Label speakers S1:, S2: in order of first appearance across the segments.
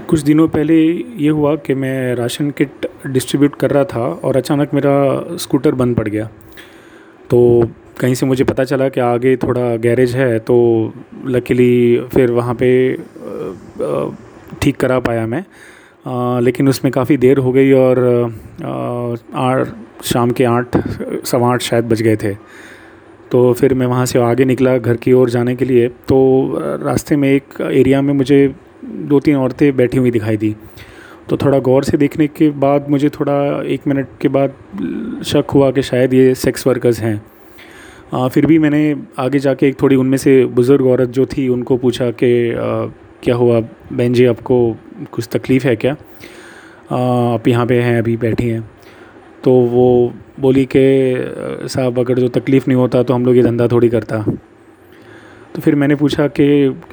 S1: कुछ दिनों पहले ये हुआ कि मैं राशन किट डिस्ट्रीब्यूट कर रहा था और अचानक मेरा स्कूटर बंद पड़ गया। तो कहीं से मुझे पता चला कि आगे थोड़ा गैरेज है तो लकीली फिर वहाँ पे ठीक करा पाया मैं। आ, लेकिन उसमें काफ़ी देर हो गई और आठ शाम के आठ सवा आठ शायद बज गए थे। तो फिर मैं वहाँ से आगे निकला घर की ओर जाने के लिए। तो रास्ते में एक एरिया में मुझे दो तीन औरतें बैठी हुई दिखाई दी। तो थोड़ा गौर से देखने के बाद मुझे थोड़ा एक मिनट के बाद शक हुआ कि शायद ये सेक्स वर्कर्स हैं। आ, फिर भी मैंने आगे जाके एक थोड़ी उनमें से बुज़ुर्ग औरत जो थी उनको पूछा कि क्या हुआ? बहन जी आपको कुछ तकलीफ़ है क्या? आ, आप यहाँ पे हैं अभी बैठी हैं। तो वो बोली कि साहब अगर जो तकलीफ़ नहीं होता तो हम लोग ये धंधा थोड़ी करता। तो फिर मैंने पूछा कि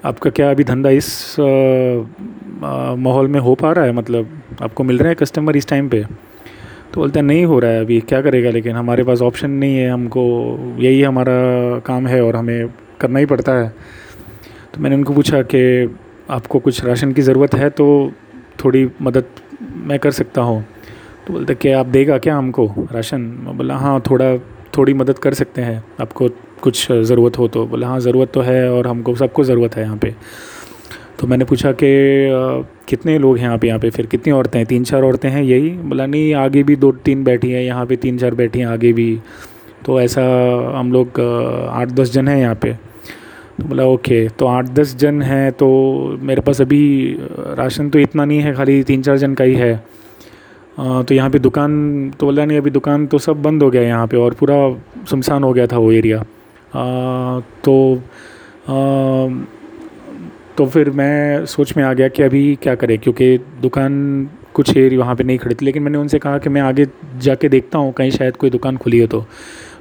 S1: आपका क्या अभी धंधा इस माहौल में हो पा रहा है? मतलब आपको मिल रहे हैं कस्टमर इस टाइम पे? तो बोलते हैं, नहीं हो रहा है अभी, क्या करेगा? लेकिन हमारे पास ऑप्शन नहीं है, हमको यही हमारा काम है और हमें करना ही पड़ता है। तो मैंने उनको पूछा कि आपको कुछ राशन की ज़रूरत है तो थोड़ी मदद मैं कर सकता हूँ। तो बोलते कि आप देगा क्या हमको राशन? मैं बोला हाँ थोड़ा थोड़ी मदद कर सकते हैं। आपको कुछ ज़रूरत हो तो बोला हाँ ज़रूरत तो है और हमको सबको ज़रूरत है यहाँ पे। तो मैंने पूछा कि कितने लोग हैं आप यहाँ पे? फिर, कितनी औरतें हैं? तीन चार औरतें हैं, यही। बोला, नहीं, आगे भी दो तीन बैठी हैं, यहाँ पे तीन चार बैठी हैं, आगे भी। तो ऐसा हम लोग आठ दस जन हैं यहाँ पे। तो बोला, ओके। तो आठ दस जन हैं तो मेरे पास अभी राशन तो इतना नहीं है, खाली तीन चार जन का ही है। तो यहाँ पे दुकान तो बोला नहीं अभी दुकान तो सब बंद हो गया यहाँ पे और पूरा सुनसान हो गया था वो एरिया। तो तो फिर मैं सोच में आ गया कि अभी क्या करें क्योंकि दुकान कुछ एरिया वहाँ पे नहीं खड़ी थी लेकिन मैंने उनसे कहा कि मैं आगे जाके देखता हूँ कहीं शायद कोई दुकान खुली हो तो।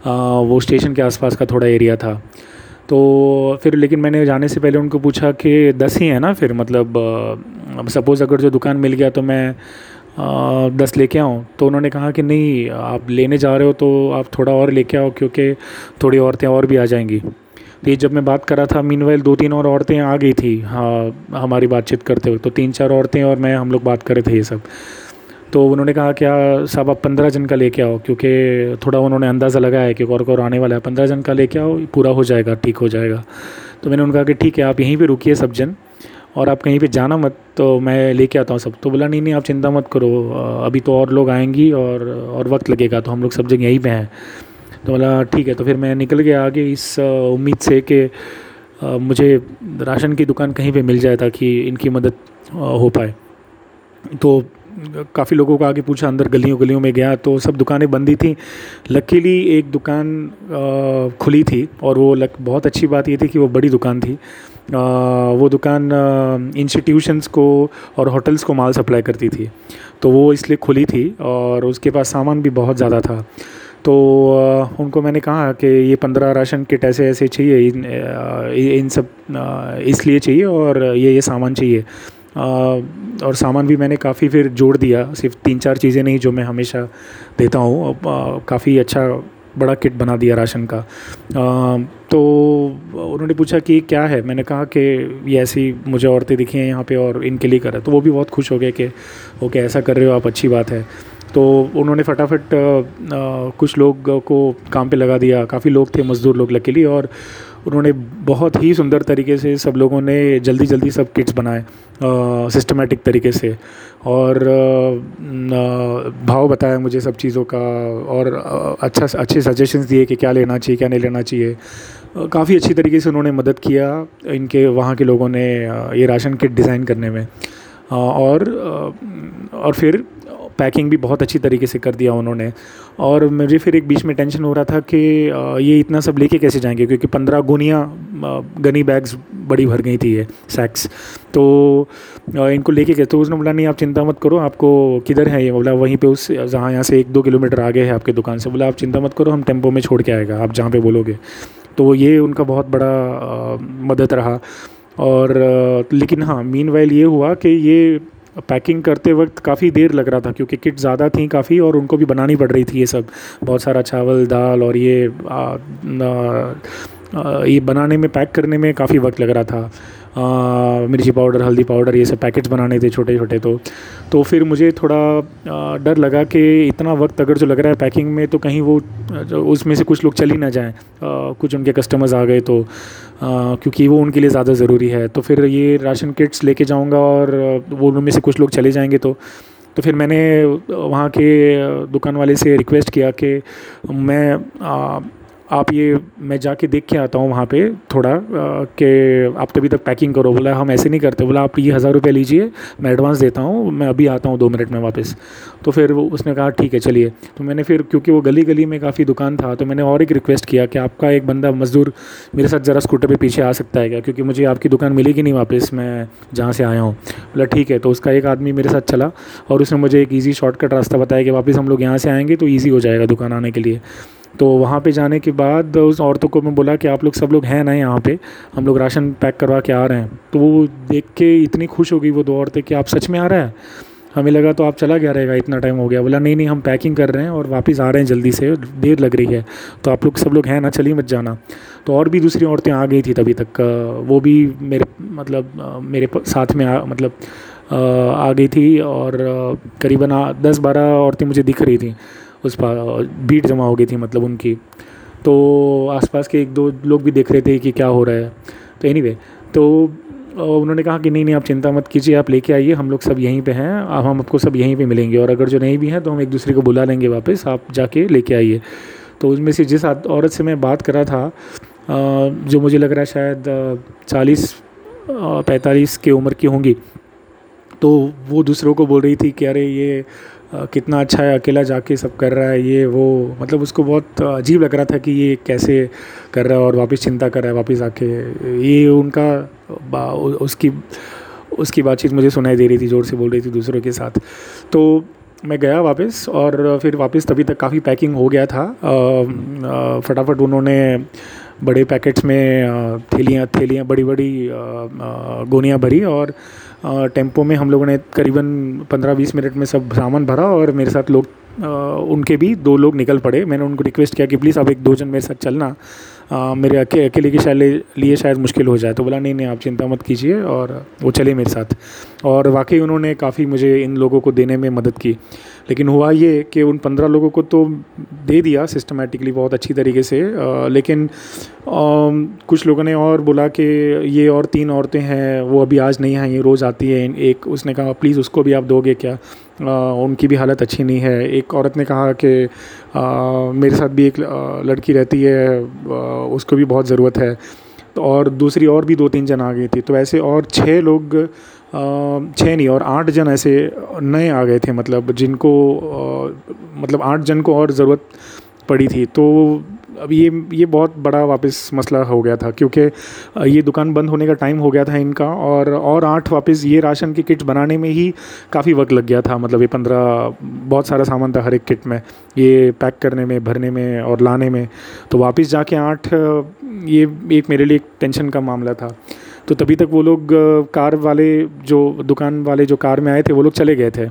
S1: आ, वो स्टेशन के आसपास का थोड़ा एरिया था। तो फिर लेकिन मैंने जाने से पहले उनको पूछा कि दस ही है ना फिर मतलब अब सपोज़ अगर जो दुकान मिल गया तो मैं दस लेके आऊँ तो उन्होंने कहा कि नहीं, आप लेने जा रहे हो तो आप थोड़ा और लेके आओ क्योंकि थोड़ी औरतें और भी आ जाएँगी। तो ये जब मैं बात कर रहा था मीन दो तीन और औरतें आ गई थी हाँ हमारी बातचीत करते हुए। तो तीन चार औरतें और मैं, हम लोग बात कर रहे थे ये सब। तो उन्होंने कहा क्या साहब, आप पंद्रह जन का लेके आओ क्योंकि थोड़ा उन्होंने अंदाज़ा लगाया है कि और और आने वाला है। पंद्रह जन का लेके आओ, पूरा हो जाएगा, ठीक हो जाएगा। तो मैंने उनका कि, ठीक है, आप यहीं पे रुकिए सब जन। और आप कहीं पे जाना मत तो मैं लेके आता हूँ सब। तो बोला, नहीं नहीं, आप चिंता मत करो अभी तो और लोग आएँगी और और वक्त लगेगा तो हम लोग सब जगह यहीं पे हैं। तो बोला, ठीक है। तो फिर मैं निकल गया आगे इस उम्मीद से कि मुझे राशन की दुकान कहीं पे मिल जाए ताकि इनकी मदद हो पाए। तो काफ़ी लोगों को आगे पूछा अंदर गलियों गलियों में गया तो सब दुकानें बंदी थी। लकीली एक दुकान खुली थी और वो लक बहुत अच्छी बात ये थी कि वो बड़ी दुकान थी। आ, वो दुकान इंस्टीट्यूशंस को और होटल्स को माल सप्लाई करती थी। तो वो इसलिए खुली थी और उसके पास सामान भी बहुत ज़्यादा था। तो उनको मैंने कहा कि ये पंद्रह राशन किट ऐसे ऐसे चाहिए इन इन सब इसलिए चाहिए और ये ये सामान चाहिए। और सामान भी मैंने काफ़ी फिर जोड़ दिया। सिर्फ़ तीन चार चीज़ें नहीं जो मैं हमेशा देता हूँ। काफ़ी अच्छा बड़ा किट बना दिया राशन का। तो उन्होंने पूछा कि क्या है? मैंने कहा कि ये ऐसी मुझे औरतें दिखी हैं यहाँ पे और इनके लिए करा तो वो भी बहुत खुश हो गए कि, ओके, ऐसा कर रहे हो, आप अच्छी बात है। तो उन्होंने फटाफट कुछ लोग को काम पे लगा दिया। काफ़ी लोग थे, मज़दूर लोग, लकीली, और उन्होंने बहुत ही सुंदर तरीके से सब लोगों ने जल्दी जल्दी सब किट्स बनाए सिस्टमेटिक तरीके से। और भाव बताया मुझे सब चीज़ों का और अच्छा अच्छे सजेशंस दिए कि क्या लेना चाहिए, क्या नहीं लेना चाहिए। काफ़ी अच्छी तरीके से उन्होंने मदद किया इनके, वहाँ के लोगों ने ये राशन किट डिज़ाइन करने में। और और फिर पैकिंग भी बहुत अच्छी तरीके से कर दिया उन्होंने। और मुझे फिर एक बीच में टेंशन हो रहा था कि ये इतना सब लेके कैसे जाएँगे? क्योंकि पंद्रह गुनिया गनी बैग्स बड़ी भर गई थी ये सैक्स तो इनको लेके गए। तो उसने बोला, नहीं, आप चिंता मत करो, आपको किधर है ये? बोला, वहीं पे उस, जहाँ यहाँ से एक दो किलोमीटर आगे है आपके दुकान से। बोला, आप चिंता मत करो, हम टेंपो में छोड़ के आएगा, आप जहाँ पे बोलोगे। तो ये उनका बहुत बड़ा मदद रहा। और लेकिन हाँ मीन ये हुआ कि ये पैकिंग करते वक्त काफ़ी देर लग रहा था क्योंकि किट ज़्यादा थी काफ़ी और उनको भी बनानी पड़ रही थी ये सब। बहुत सारा चावल दाल और ये आ, आ, आ, ये बनाने में पैक करने में काफ़ी वक्त लग रहा था। मिर्ची पाउडर, हल्दी पाउडर, ये सब पैकेट्स बनाने थे छोटे छोटे तो। तो फिर मुझे थोड़ा डर लगा कि इतना वक्त अगर जो लग रहा है पैकिंग में तो कहीं वो उसमें से कुछ लोग चल ही ना जाएँ। कुछ उनके कस्टमर्स आ गए तो क्योंकि वो उनके लिए ज़्यादा ज़रूरी है। तो फिर ये राशन किट्स लेके जाऊँगा और वो उनमें से कुछ लोग चले जाएँगे तो। तो फिर मैंने वहाँ के दुकान वाले से रिक्वेस्ट किया कि मैं आप ये, मैं जाके देख के आता हूँ वहाँ पे थोड़ा कि आप तभी तक पैकिंग करो। बोला, हम ऐसे नहीं करते। बोला, आप ये हज़ार रुपये लीजिए, मैं एडवांस देता हूँ, मैं अभी आता हूँ दो मिनट में वापस। तो फिर वो, उसने कहा, ठीक है, चलिए। तो मैंने फिर, क्योंकि वो गली गली में काफ़ी दुकान था तो मैंने और एक रिक्वेस्ट किया कि आपका एक बंदा मज़दूर मेरे साथ ज़रा स्कूटर पर पीछे आ सकता है क्या? क्योंकि मुझे आपकी दुकान मिलेगी नहीं वापस, मैं जहाँ से आया हूँ। बोला, ठीक है। तो उसका एक आदमी मेरे साथ चला और उसने मुझे एक ईजी शॉर्टकट रास्ता बताया कि वापस हम लोग यहाँ से आएँगे तो ईजी हो जाएगा दुकान आने के लिए। तो वहाँ पे जाने के बाद उस औरतों को मैं बोला कि आप लोग सब लोग हैं ना यहाँ पे हम लोग राशन पैक करवा के आ रहे हैं। तो वो देख के इतनी खुश हो गई वो दो औरतें कि आप सच में आ रहे हैं? हमें लगा तो आप चला गया रहेगा इतना टाइम हो गया। बोला नहीं नहीं हम पैकिंग कर रहे हैं और वापस आ रहे हैं जल्दी से देर लग रही है। तो आप लोग सब लोग हैं ना चलिए मत जाना। तो और भी दूसरी औरतें आ गई थी तभी तक। वो भी मेरे मतलब मेरे साथ में आ, मतलब आ गई थी और करीबन दस बारह औरतें मुझे दिख रही थी। उस पर भीड़ जमा हो गई थी मतलब उनकी। तो आसपास के एक दो लोग भी देख रहे थे कि क्या हो रहा है। तो एनी तो उन्होंने कहा कि नहीं नहीं, आप चिंता मत कीजिए, आप लेके आइए, हम लोग सब यहीं पे हैं अब हम आपको सब यहीं पे मिलेंगे, और अगर जो नहीं भी हैं तो हम एक दूसरे को बुला लेंगे वापस, आप जाके लेके आइए। तो उसमें से जिस औरत से मैं बात करा था जो मुझे लग रहा है शायद चालीस पैंतालीस की उम्र की होंगी तो वो दूसरों को बोल रही थी कि अरे, ये कितना अच्छा है, अकेला जाके सब कर रहा है, ये, वो मतलब उसको बहुत अजीब लग रहा था कि ये कैसे कर रहा है और वापस चिंता कर रहा है, वापस आके। ये उनका उसकी उसकी बातचीत मुझे सुनाई दे रही थी, ज़ोर से बोल रही थी दूसरों के साथ। तो मैं गया वापस और फिर वापस तभी तक काफ़ी पैकिंग हो गया था। फटाफट उन्होंने बड़े पैकेट्स में थैलियाँ थैलियाँ बड़ी बड़ी गोनियाँ भरी और टेंपो में हम लोगों ने करीबन पंद्रह बीस मिनट में सब सामान भरा और मेरे साथ लोग उनके भी दो लोग निकल पड़े। मैंने उनको रिक्वेस्ट किया कि प्लीज़ आप एक दो जन मेरे साथ चलना। आ, मेरे अके, अकेले के शायद लिए शायद मुश्किल हो जाए। तो बोला नहीं नहीं आप चिंता मत कीजिए और वो चले मेरे साथ। और वाकई उन्होंने काफ़ी मुझे इन लोगों को देने में मदद की। लेकिन हुआ ये कि उन पंद्रह लोगों को तो दे दिया सिस्टमेटिकली बहुत अच्छी तरीके से। आ, लेकिन आ, कुछ लोगों ने और बोला कि ये और तीन औरतें हैं वो अभी आज नहीं आई रोज़ आती है। एक उसने कहा प्लीज़ उसको भी आप दोगे क्या? आ, उनकी भी हालत अच्छी नहीं है। एक औरत ने कहा कि मेरे साथ भी एक लड़की रहती है उसको भी बहुत ज़रूरत है। तो और दूसरी और भी दो तीन जन आ गई थी। तो ऐसे और छः लोग छः नहीं, और आठ जन ऐसे नए आ गए थे मतलब जिनको मतलब आठ जन को और ज़रूरत पड़ी थी। तो अब ये ये बहुत बड़ा वापस मसला हो गया था, क्योंकि ये दुकान बंद होने का टाइम हो गया था इनका, और और आठ वापस ये राशन की किट बनाने में ही काफ़ी वक्त लग गया था मतलब ये पंद्रह, बहुत सारा सामान था हर एक किट में, ये पैक करने में, भरने में और लाने में। तो वापस जाके आठ, ये एक मेरे लिए एक टेंशन का मामला था। तो तभी तक वो लोग कार वाले जो, दुकान वाले जो कार में आए थे, वो लोग चले गए थे।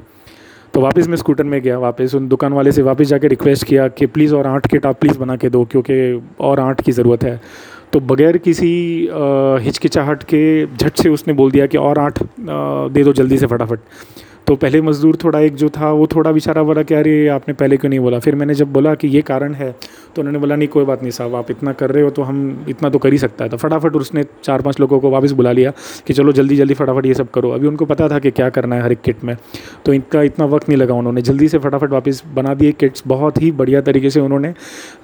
S1: तो वापस मैं स्कूटर में गया, वापस उन दुकान वाले से वापस जाके रिक्वेस्ट किया कि प्लीज़ और आठ के टॉप प्लीज़ बना के दो, क्योंकि और आठ की ज़रूरत है। तो बगैर किसी हिचकिचाहट के झट से उसने बोल दिया कि और आठ दे दो जल्दी से फटाफट। तो पहले मज़दूर थोड़ा एक जो था, वो थोड़ा बेचारा बोला कि अरे, आपने पहले क्यों नहीं बोला? फिर मैंने जब बोला कि ये कारण है तो उन्होंने बोला, नहीं, कोई बात नहीं साहब, आप इतना कर रहे हो तो हम इतना तो कर ही सकता है। तो फटाफट उसने चार पाँच लोगों को वापस बुला लिया कि चलो, जल्दी जल्दी फटाफट ये सब करो। अभी उनको पता था कि क्या करना है हर एक किट में तो इनका इतना वक्त नहीं लगा उन्होंने। जल्दी से फटाफट वापस बना दिए किट्स, बहुत ही बढ़िया तरीके से उन्होंने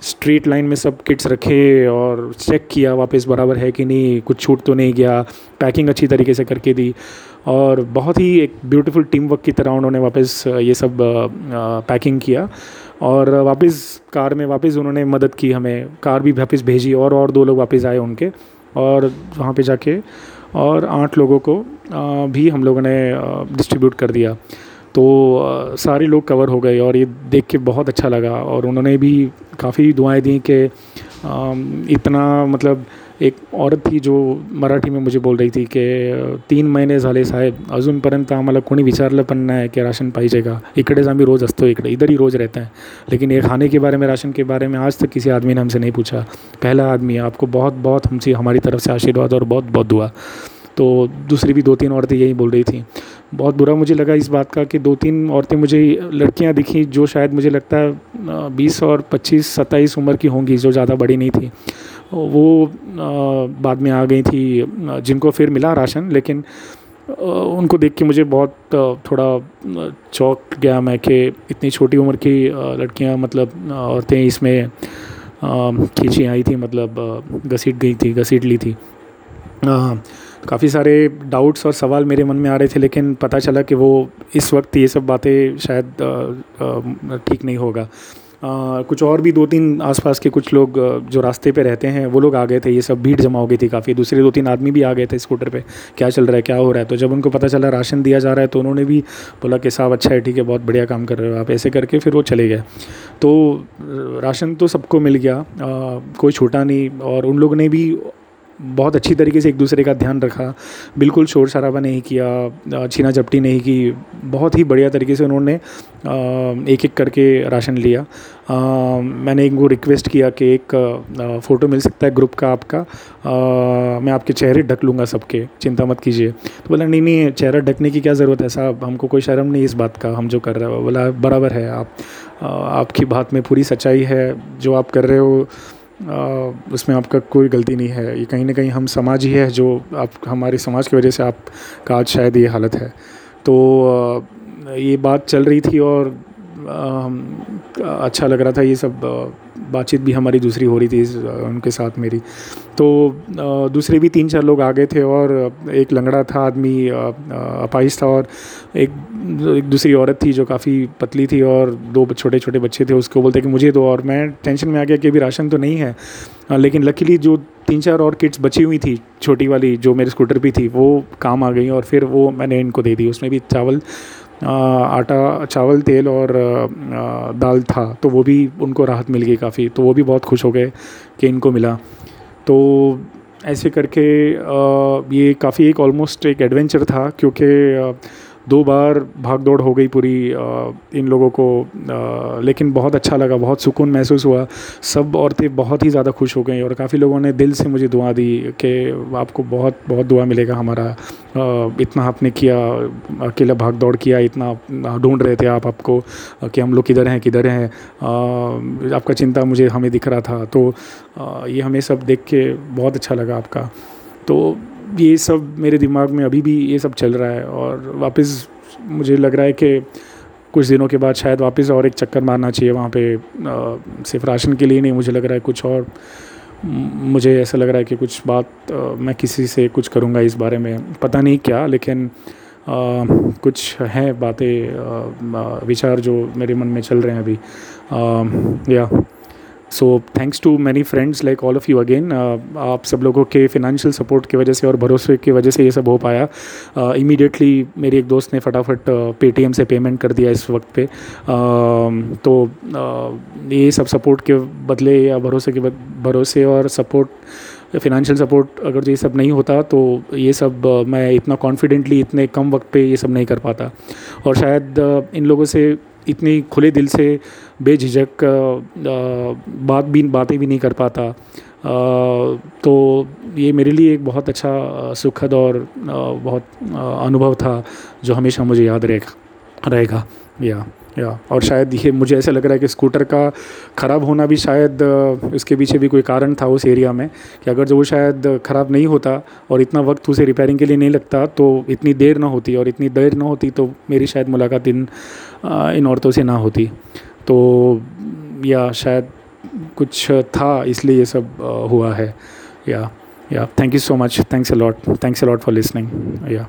S1: स्ट्रीट लाइन में सब किट्स रखे और चेक किया वापस, बराबर है कि नहीं, कुछ छूट तो नहीं गया, पैकिंग अच्छी तरीके से करके दी। और बहुत ही एक ब्यूटीफुल टीम वर्क की तरह उन्होंने वापस ये सब पैकिंग किया। और वापस कार में वापस उन्होंने मदद की हमें। कार भी वापस भेजी और और दो लोग वापस आए उनके और वहाँ पे जाके और आठ लोगों को भी हम लोगों ने डिस्ट्रीब्यूट कर दिया। तो सारे लोग कवर हो गए और ये देख के बहुत अच्छा लगा। और उन्होंने भी काफ़ी दुआएँ दी कि इतना मतलब एक औरत थी जो मराठी में मुझे बोल रही थी कि, तीन महिने झाले साहेब अजूनपर्यंत आम्हाला कोणी विचारलं पण नाही की राशन पाहिजे का इकडेच आम्ही रोज़ असतो, इकडे इधर ही रोज़ रहते हैं. लेकिन ये खाने के बारे में, राशन के बारे में आज तक किसी आदमी ने हमसे नहीं पूछा। पहला आदमी, आपको बहुत बहुत हमसे, हमारी तरफ़ से आशीर्वाद और बहुत बहुत दुआ। तो दूसरी भी दो तीन औरतें यही बोल रही थी। बहुत बुरा मुझे लगा इस बात का कि दो तीन औरतें मुझे, लड़कियाँ दिखी जो शायद मुझे लगता है बीस और पच्चीस, सत्ताईस उम्र की होंगी, जो ज़्यादा बड़ी नहीं थी। वो बाद में आ गई थी, जिनको फिर मिला राशन, लेकिन उनको देख के मुझे बहुत थोड़ा चौक गया मैं कि इतनी छोटी उम्र की लड़कियाँ मतलब औरतें इसमें खींची आई थी मतलब घसीट गई थी, घसीट ली थी। काफ़ी सारे डाउट्स और सवाल मेरे मन में आ रहे थे, लेकिन पता चला कि वो इस वक्त ये सब बातें शायद ठीक नहीं होगा। कुछ और भी दो तीन आसपास के कुछ लोग जो रास्ते पे रहते हैं वो लोग आ गए थे। ये सब भीड़ जमा हो गई थी काफ़ी। दूसरे दो तीन आदमी भी आ गए थे स्कूटर पे। क्या चल रहा है क्या हो रहा है? तो जब उनको पता चला राशन दिया जा रहा है तो उन्होंने भी बोला कि साहब अच्छा है ठीक है बहुत बढ़िया काम कर रहे हो आप। ऐसे करके फिर वो चले गए। तो राशन तो सबको मिल गया। आ, कोई छूटा नहीं और उन लोग ने भी बहुत अच्छी तरीके से एक दूसरे का ध्यान रखा। बिल्कुल शोर शराबा नहीं किया छीना झपटी नहीं की बहुत ही बढ़िया तरीके से उन्होंने एक एक करके राशन लिया। आ, मैंने इनको रिक्वेस्ट किया कि एक फ़ोटो मिल सकता है ग्रुप का आपका। आ, मैं आपके चेहरे ढक लूँगा सबके चिंता मत कीजिए। तो बोला नहीं नहीं चेहरा ढकने की क्या ज़रूरत है साहब? हमको कोई शर्म नहीं इस बात का हम जो कर रहे हो। बोला बराबर है आप आपकी बात में पूरी सच्चाई है जो आप कर रहे हो उसमें आपका कोई गलती नहीं है। ये कहीं ना कहीं हम समाज ही है जो आप, हमारे समाज की वजह से आपका आज शायद ये हालत है। तो ये बात चल रही थी और अच्छा लग रहा था ये सब बातचीत भी हमारी दूसरी हो रही थी उनके साथ मेरी। तो दूसरे भी तीन चार लोग आ गए थे और एक लंगड़ा था आदमी अपाइश था और एक एक दूसरी औरत थी जो काफ़ी पतली थी और दो छोटे छोटे बच्चे थे, उसको बोलते कि मुझे दो और। मैं टेंशन में आ गया कि अभी राशन तो नहीं है लेकिन लकीली जो तीन चार और किट्स बची हुई थी, छोटी वाली जो मेरे स्कूटर पर थी, वो काम आ गई और फिर वो मैंने इनको दे दी। उसमें भी चावल आटा, चावल, तेल और दाल था तो वो भी उनको राहत मिल गई काफ़ी तो वो भी बहुत खुश हो गए कि इनको मिला। तो ऐसे करके ये काफ़ी एक ऑलमोस्ट एक एडवेंचर था, क्योंकि दो बार भाग दौड़ हो गई पूरी इन लोगों को लेकिन बहुत अच्छा लगा, बहुत सुकून महसूस हुआ। सब औरतें बहुत ही ज़्यादा खुश हो गई और काफ़ी लोगों ने दिल से मुझे दुआ दी कि आपको बहुत बहुत दुआ मिलेगा हमारा। इतना आपने किया, अकेला भाग दौड़ किया, इतना ढूंढ रहे थे आप आपको कि हम लोग किधर हैं किधर हैं। आपका चिंता मुझे, हमें दिख रहा था। तो ये हमें सब देख के बहुत अच्छा लगा आपका। तो ये सब मेरे दिमाग में अभी भी ये सब चल रहा है और वापस मुझे लग रहा है कि कुछ दिनों के बाद शायद वापस और एक चक्कर मारना चाहिए वहाँ पे सिर्फ़ राशन के लिए नहीं मुझे लग रहा है कुछ और। मुझे ऐसा लग रहा है कि कुछ बात आ, मैं किसी से कुछ करूँगा इस बारे में। पता नहीं क्या लेकिन आ, कुछ हैं बातें विचार जो मेरे मन में चल रहे हैं अभी। आ, yeah so thanks to many friends like all of you again आप सब लोगों के फिनेंशियल सपोर्ट की वजह से और भरोसे की वजह से ये सब हो पाया। इमीडिएटली uh, मेरी एक दोस्त ने फटाफट पेटीएम uh, से पेमेंट कर दिया इस वक्त पे। Uh, तो uh, ये सब सपोर्ट के बदले या भरोसे के भरोसे और सपोर्ट फिनेंशियल सपोर्ट अगर ये सब नहीं होता तो ये सब uh, मैं इतना कॉन्फिडेंटली इतने कम वक्त पे ये सब नहीं कर पाता। और शायद uh, इन लोगों से इतनी खुले दिल से बेझिझक बात भी, बातें भी नहीं कर पाता। तो ये मेरे लिए एक बहुत अच्छा सुखद और बहुत अनुभव था जो हमेशा मुझे याद रहेगा रहेगा। या या, और शायद ये मुझे ऐसा लग रहा है कि स्कूटर का ख़राब होना भी शायद इसके पीछे भी कोई कारण था उस एरिया में, कि अगर जो वो शायद ख़राब नहीं होता और इतना वक्त उसे रिपेयरिंग के लिए नहीं लगता तो इतनी देर ना होती और इतनी देर ना होती तो मेरी शायद मुलाकात इन इन औरतों से ना होती। तो या शायद कुछ था इसलिए ये सब हुआ है, yeah yeah thank you so much thanks a lot thanks a lot for listening yeah.